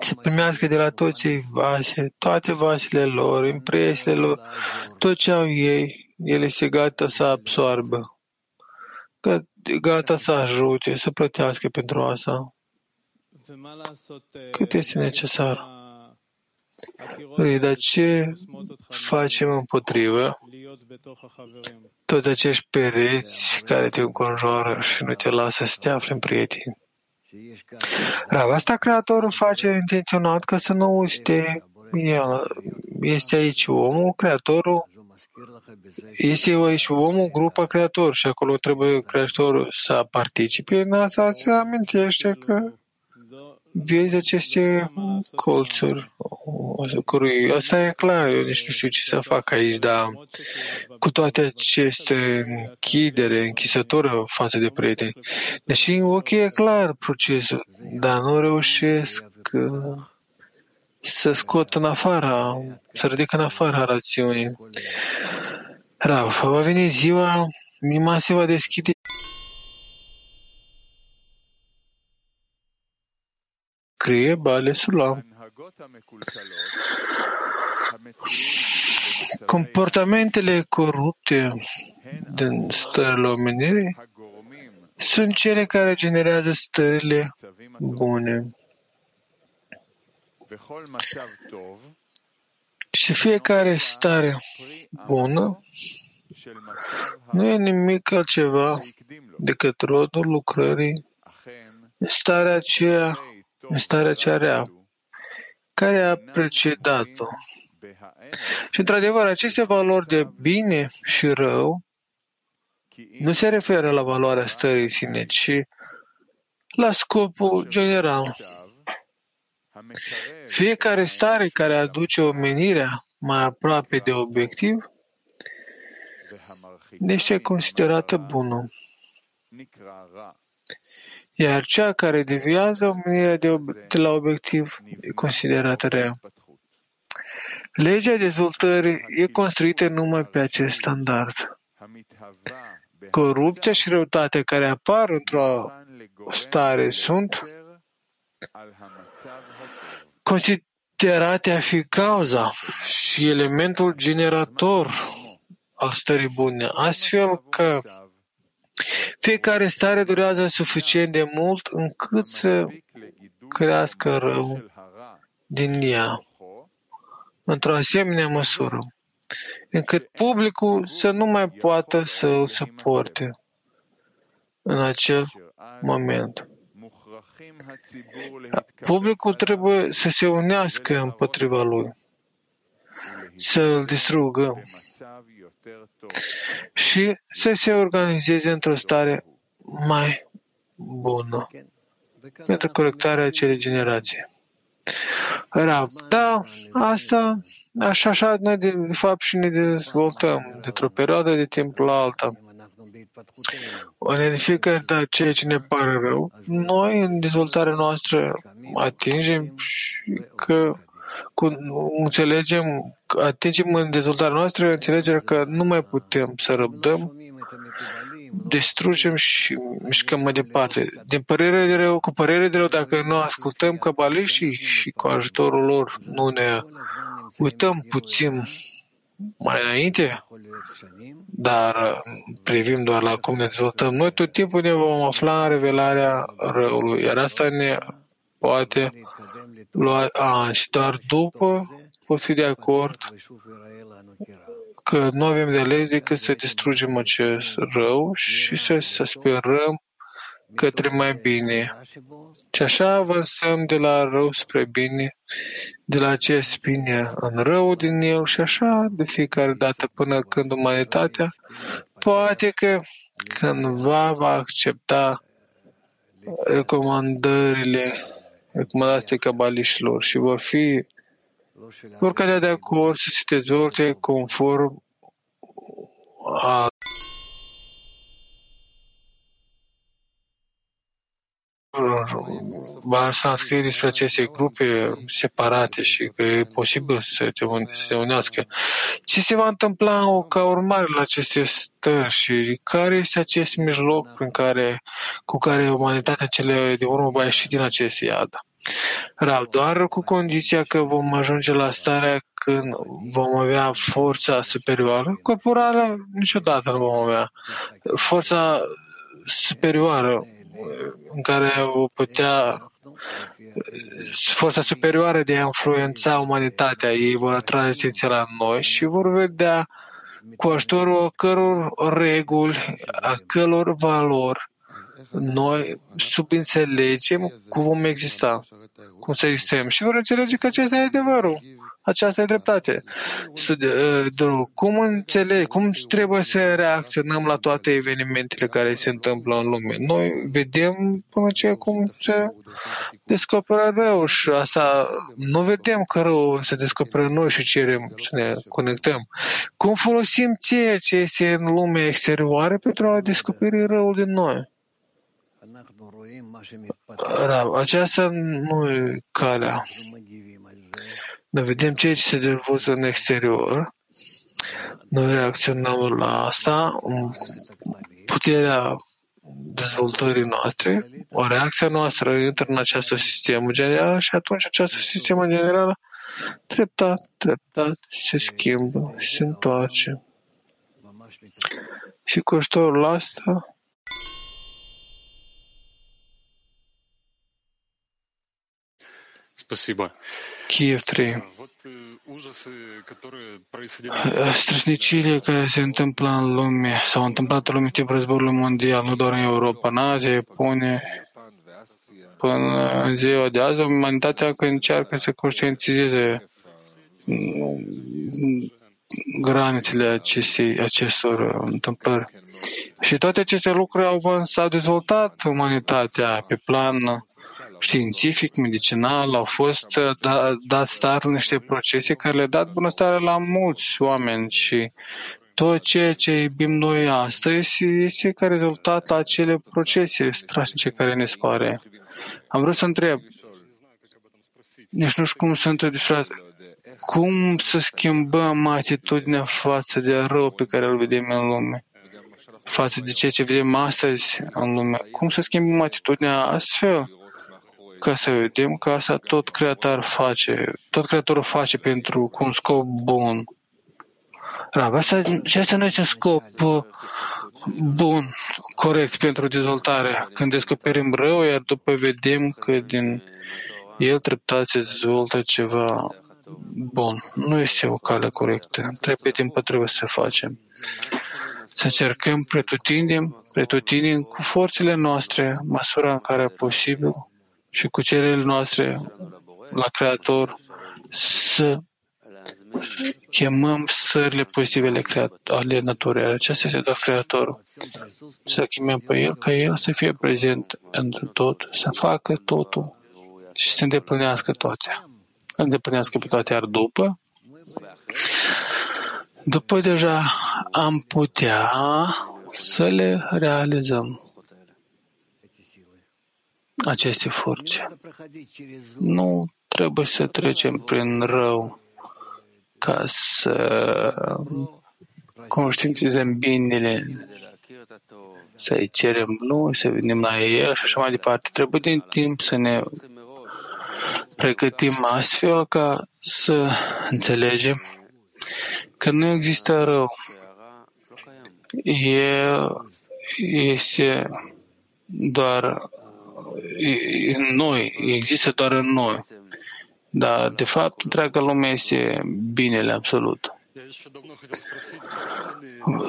să primească de la toți ei vase, toate vasele lor, impresiile lor, tot ce au ei, ele este gata să absorbă, gata să ajute, să plătească pentru asta. Cât este necesar? Dar ce facem împotrivă? Toți acești pereți care te înconjoară și nu te lasă să te afli în prieteni. Rav, asta Creatorul face intenționat ca să nu uite el. Este aici omul, Creatorul, este aici omul, grupa Creator și acolo trebuie Creatorul să participe în asta, se amintește că vezi aceste colțuri, cărui, asta e clar, eu nici nu știu ce să fac aici, dar cu toate aceste închidere, închisătură față de prieteni, deși în ochi e clar procesul, dar nu reușesc uh, să scot în afara, să ridic în afara rațiunii. Rav, va veni ziua, inima se va deschide scrie Bale Sulam. Comportamentele corupte din stările omenirii sunt cele care generează stările bune. Și fiecare stare bună nu e nimic altceva decât rodul lucrării, starea aceea în starea cea rea, care a precedat-o. Și, într-adevăr, aceste valori de bine și rău nu se referă la valoarea stării sine, ci la scopul general. Fiecare stare care aduce omenirea mai aproape de obiectiv este considerată bună iar cea care deviază omenirea de, de la obiectiv e considerată rea. Legea dezvoltării e construită numai pe acest standard. Corupția și răutatea care apar într-o stare sunt considerate a fi cauza și elementul generator al stării bune, astfel că fiecare stare durează suficient de mult încât să crească rău din ea, într-o asemenea măsură, încât publicul să nu mai poată să îl suporte în acel moment. Publicul trebuie să se unească împotriva lui, să îl distrugă și să se organizeze într-o stare mai bună pentru corectarea acelei generații. Rav, da, asta, așa, așa, noi de, de fapt și ne dezvoltăm dintr-o perioadă de timp la alta. În fiecare dată ceea ce ne pare rău, noi în dezvoltarea noastră atingem și că cu, înțelegem, atingem în dezvoltarea noastră înțelegerea că nu mai putem să răbdăm, distrugem și mișcăm mai departe. Din părere de rău, cu părere de rău, dacă nu ascultăm cabaliștii și cu ajutorul lor nu ne uităm puțin mai înainte, dar privim doar la cum ne dezvoltăm, noi tot timpul ne vom afla în revelarea răului, iar asta ne poate lua ani și doar după pot fi de acord că nu avem de ales decât să distrugem acest rău și să, să sperăm către mai bine. Și așa avansăm de la rău spre bine, de la acest bine în rău din el și așa de fiecare dată până când umanitatea poate că cândva va accepta recomandările recomandații cabaliștilor și vor fi vor cădea de acord să se dezvolte conform a Barsan scrie despre aceste grupe separate și că e posibil să, te, să se unească. Ce se va întâmpla ca urmare la aceste stări și care este acest mijloc prin care, cu care umanitatea cele de urmă va ieși din acest iad? Rav, doar cu condiția că vom ajunge la starea când vom avea forța superioară, corporală niciodată nu vom avea. Forța superioară în care o putea forța superioară de a influența umanitatea. Ei vor atrage atenția la noi și vor vedea cu ajutorul căror reguli, a căror valori noi subînțelegem cum vom exista, cum să existăm și vor înțelege că acesta e adevărul. Aceasta e dreptate. Uh, cum înțeleg, cum trebuie să reacționăm la toate evenimentele care se întâmplă în lume? Noi vedem până ce cum se descoperă rău și asta nu vedem că rău se descoperă noi și cerem să ne conectăm. Cum folosim ceea ce este în lumea exterioară pentru a descoperi răul din noi? Aceasta nu e calea. Noi vedem ceea ce se dezvoltă în exterior. Noi reacționăm la asta, puterea dezvoltării noastre, o reacție noastră intră în această sistemă generală și atunci această sistemă generală treptat, treptat se schimbă și se întoarce. Și cu ajutorul asta Спасибо. Kiev 3. Străsnicile care se întâmplă în lume, s-au întâmplat în lume timpul războiului mondial, nu doar în Europa, în Asia, Japonia, până în ziua de azi, umanitatea încă încearcă să conștientizeze granițele acestei, acestor întâmplări. Și toate aceste lucruri au, s-au dezvoltat umanitatea pe plan științific, medicinal, au fost uh, da, dat start în niște procese care le-au dat bunăstare la mulți oameni și tot ceea ce iubim noi astăzi este ca rezultat la acele procese strașnice care ne spare. Am vrut să întreb, nici nu știu cum să întreb despre cum să schimbăm atitudinea față de rău pe care îl vedem în lume, față de ceea ce vedem astăzi în lume. Cum să schimbăm atitudinea astfel ca să vedem că asta tot creator face, tot creatorul face pentru cu un scop bun. Rav, asta, și asta nu este un scop uh, bun, corect pentru dezvoltare. Când descoperim rău, iar după vedem că din el treptat se dezvoltă ceva bun. Nu este o cale corectă. Trebuie din trebuie să facem. Să încercăm pretutindem, pretutindem cu forțele noastre, măsura în care e posibil, și cu cererile noastre la Creator să chemăm stările pozitive ale naturii. Acesta este doar Creatorul. Să chemăm pe El ca El să fie prezent în tot, să facă totul și să îndeplinească toate. Îndeplinească pe toate, iar după, după deja am putea să le realizăm aceste forțe. Nu trebuie să trecem prin rău ca să conștientizăm binele, să-i cerem lui, să venim la el și așa mai departe. Trebuie din timp să ne pregătim astfel ca să înțelegem că nu există rău. El este doar în noi, există doar în noi. Dar, de fapt, întreaga lume este binele absolut.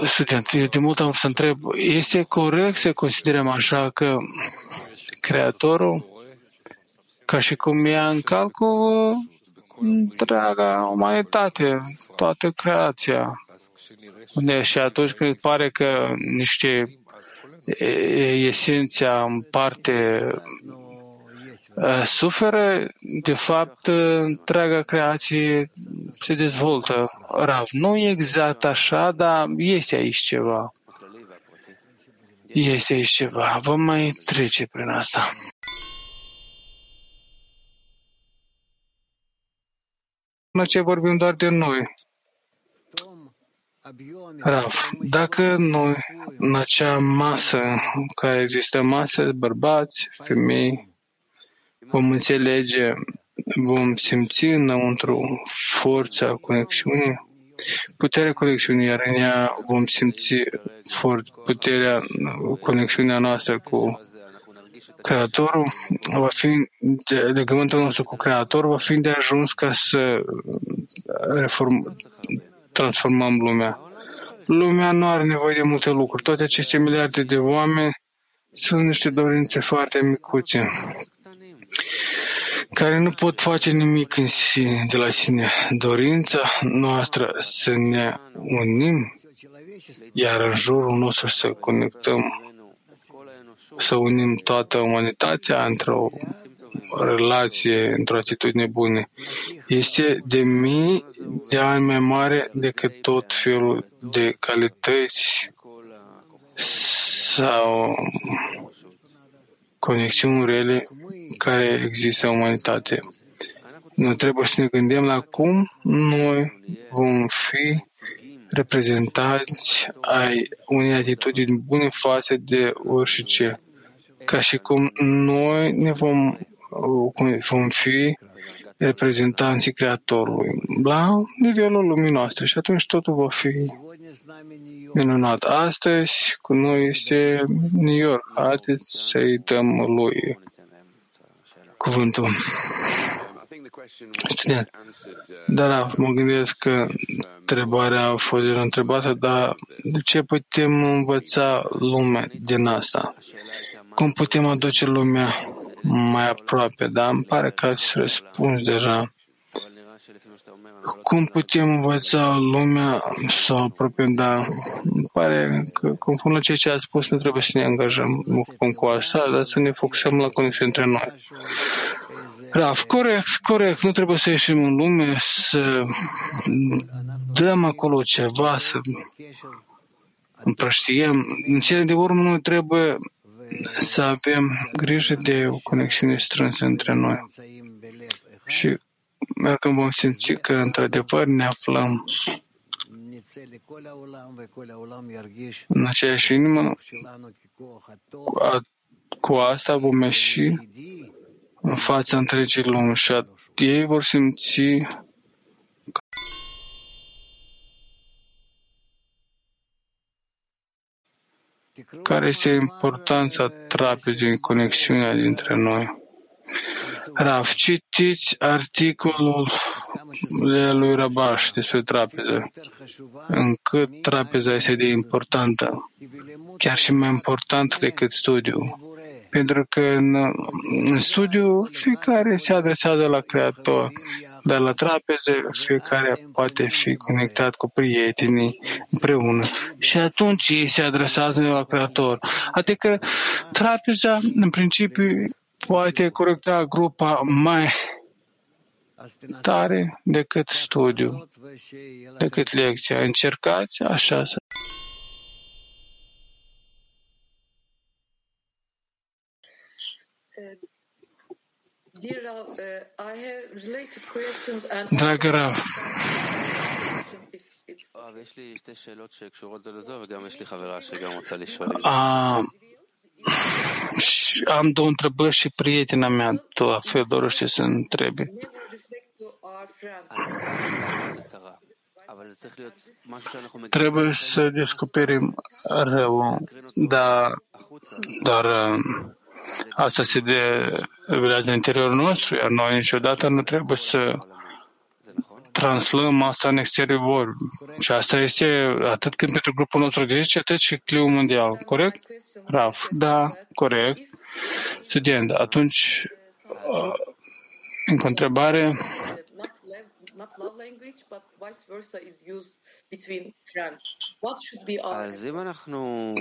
Student, eu de mult am să întreb, este corect să considerăm așa că Creatorul, ca și cum ia în calcul întreaga umanitate, toată creația, unde și atunci când pare că niște esenția în parte uh, suferă, de fapt, uh, întreaga creație se dezvoltă. Rav, nu e exact așa, dar este aici ceva. Este aici ceva. Vom mai trece prin asta. Până ce vorbim doar de noi. Raf, dacă noi în acea masă în care există masă, bărbați, femei, vom înțelege, vom simți înăuntru forța conexiunii, puterea conexiunii, iar în ea vom simți puterea, conexiunea noastră cu Creatorul. Va fi, legământul nostru cu Creatorul va fi de ajuns ca să reform, transformăm lumea. Lumea nu are nevoie de multe lucruri. Toate aceste miliarde de oameni sunt niște dorințe foarte micuțe care nu pot face nimic în sine, de la sine. Dorința noastră să ne unim, iar în jurul nostru să conectăm, să unim toată umanitatea într-o relație, într-o atitudine bună, este de mii de ani mai mare decât tot felul de calități sau conexiuni rele care există în umanitate. Noi trebuie să ne gândim la cum noi vom fi reprezentanți ai unei atitudini bune față de orice, ca și cum noi ne vom, vom fi reprezentanții Creatorului la nivelul lumii noastre și atunci totul va fi minunat. Astăzi cu noi este New York. Haideți să-i dăm lui cuvântul. Student. Dar mă gândesc că întrebarea a fost întrebată, dar de ce putem învăța lumea din asta? Cum putem aduce lumea mai aproape? Dar îmi pare că ați răspuns deja. Cum putem învăța lumea să o apropiem? Da, îmi pare că, conform la ceea ce a spus, nu trebuie să ne angajăm cu asta, dar să ne focusăm la conexiune între noi. Raf, corect, corect, nu trebuie să ieșim în lume, să dăm acolo ceva, să împrăștiem. În cele de urmă, noi trebuie să avem grijă de o conexiune strânsă între noi. Și când vom simți că, într-adevăr, ne aflăm în aceeași inimă, cu asta vom ieși în fața întregii lumi și ei vor simți care este importanța trapezei în conexiunea dintre noi. Raf, citiți articolul lui Rabaș despre trapeză, încât trapeza este de importantă, chiar și mai importantă decât studiul. Pentru că în, în studiu fiecare se adresează la Creator, dar la trapeze fiecare poate fi conectat cu prietenii împreună și atunci ei se adresează la Creator. Adică trapeza, în principiu, poate corecta grupa mai tare decât studiu, decât lecția. Încercați așa să Dragă Rav, am două întrebări și prietena mea, tu la fel dorește să întrebe. Trebuie să descoperim răul, dar, dar Asta se develează în interiorul nostru, iar noi niciodată nu trebuie să translăm asta în exterior. Și asta este atât când pentru grupul nostru de 10, atât și cliul mondial. Corect? Raf. Da, corect. Student. Atunci, uh, încă o întrebare.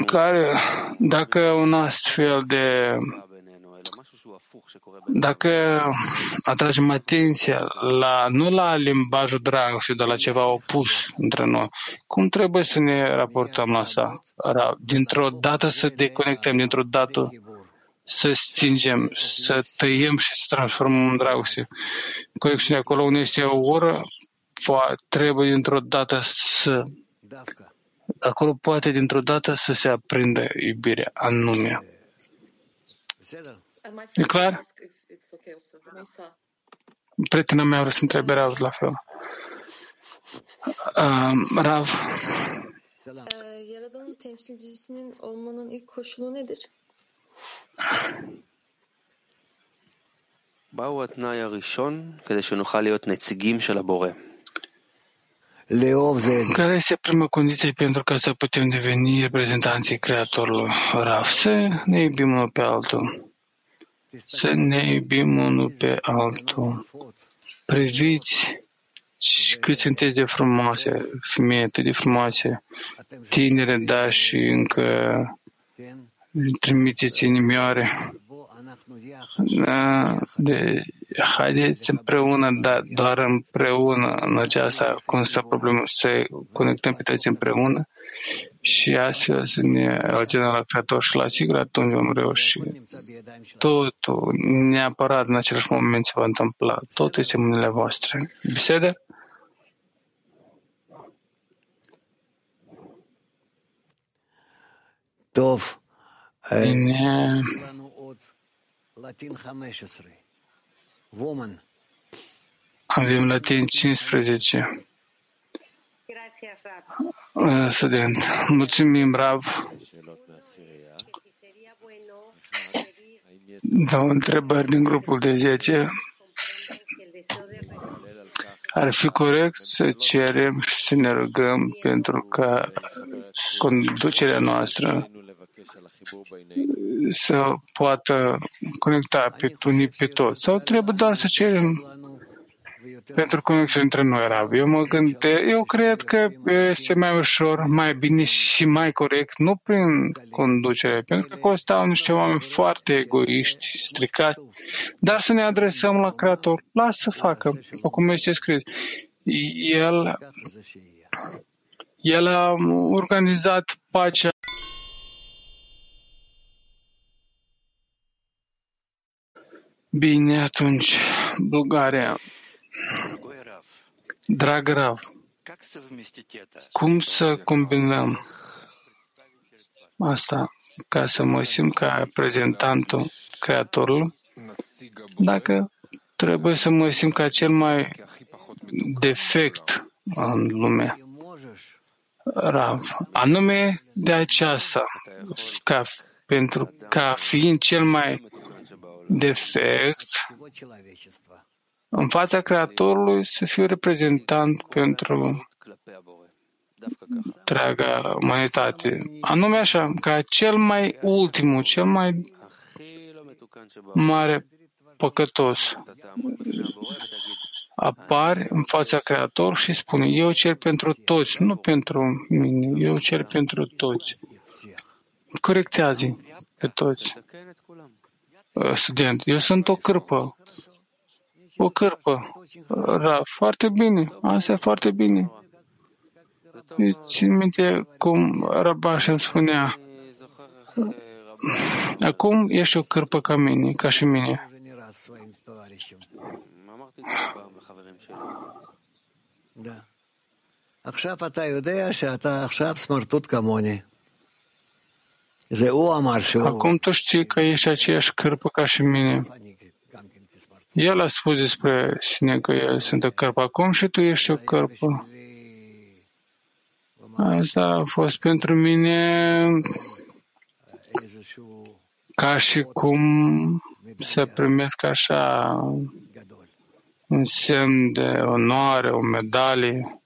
Care, dacă un astfel de dacă atragem atenția la, nu la limbajul dragostei, dar la ceva opus între noi, cum trebuie să ne raportăm la asta? Dintr-o dată să deconectăm, dintr-o dată să stingem, să tăiem și să transformăm în dragoste. Conexiunea acolo unde este o oră, trebuie dintr-o dată să acolo poate dintr-o dată să se aprindă iubirea anume. E clar? Prietena mea vrea să întrebe Rav la fel. Uh, Rav. Yaradan'ın temsilcisinin olmanın ilk koşulu nedir? מהו התנאי הראשון כדי שנוכל להיות נציגים של הבורא? Care este prima condiție pentru ca să putem deveni reprezentanții Creatorului Rav? Să ne iubim unul pe altul. Să ne iubim unul pe altul. Priviți cât sunteți de frumoase, femeie atât de frumoase, tinere, da, și încă trimiteți inimioare. Da, de, haideți împreună, dar doar împreună în aceasta constă problemă, să conectăm pe toți împreună și astfel să ne relaționăm la Creator și la sigur atunci vom reuși. Totul, neapărat în același moment se va întâmpla. Totul este în mâinile voastre. Bisedă? Tov. Bine. Avem latin 15. Student. Mulțumim, Rav. Dau întrebări din grupul de 10. Ar fi corect să cerem și să ne rugăm pentru ca conducerea noastră să poată conecta pe unii pe toți? Sau trebuie doar să cerem pentru conexiune între noi, Rav? Eu mă gândesc, eu cred că este mai ușor, mai bine și mai corect, nu prin conducere, pentru că acolo stau niște oameni foarte egoiști, stricați, dar să ne adresăm la Creator. Lasă să facă, cum este scris. El, el a organizat pacea Bine, atunci, Bulgaria. Drag Rav, cum să combinăm asta ca să mă simt ca reprezentantul Creatorului, dacă trebuie să mă simt ca cel mai defect în lume. Rav, anume de aceasta, ca, pentru ca fiind cel mai defect în fața Creatorului să fiu reprezentant pentru întreaga umanitate. Anume așa, ca cel mai ultimul, cel mai mare păcătos apare în fața Creator și spune, eu cer pentru toți, nu pentru mine, eu cer pentru toți. Corectează pe toți. Student, eu sunt o cârpă, o cârpă. Ra, foarte bine, asta e foarte bine. Țin minte cum Rabaș îmi spunea, acum ești o cârpă ca mine, ca și mine. Da. עכשיו אתה יודע שאתה עכשיו סמרטוט כמוני. Acum tu știi că ești aceeași cârpă ca și mine. El a spus despre sine că eu sunt o cărpă acum și tu ești o cărpă. Asta a fost pentru mine ca și cum să primesc așa un semn de onoare, o medalie.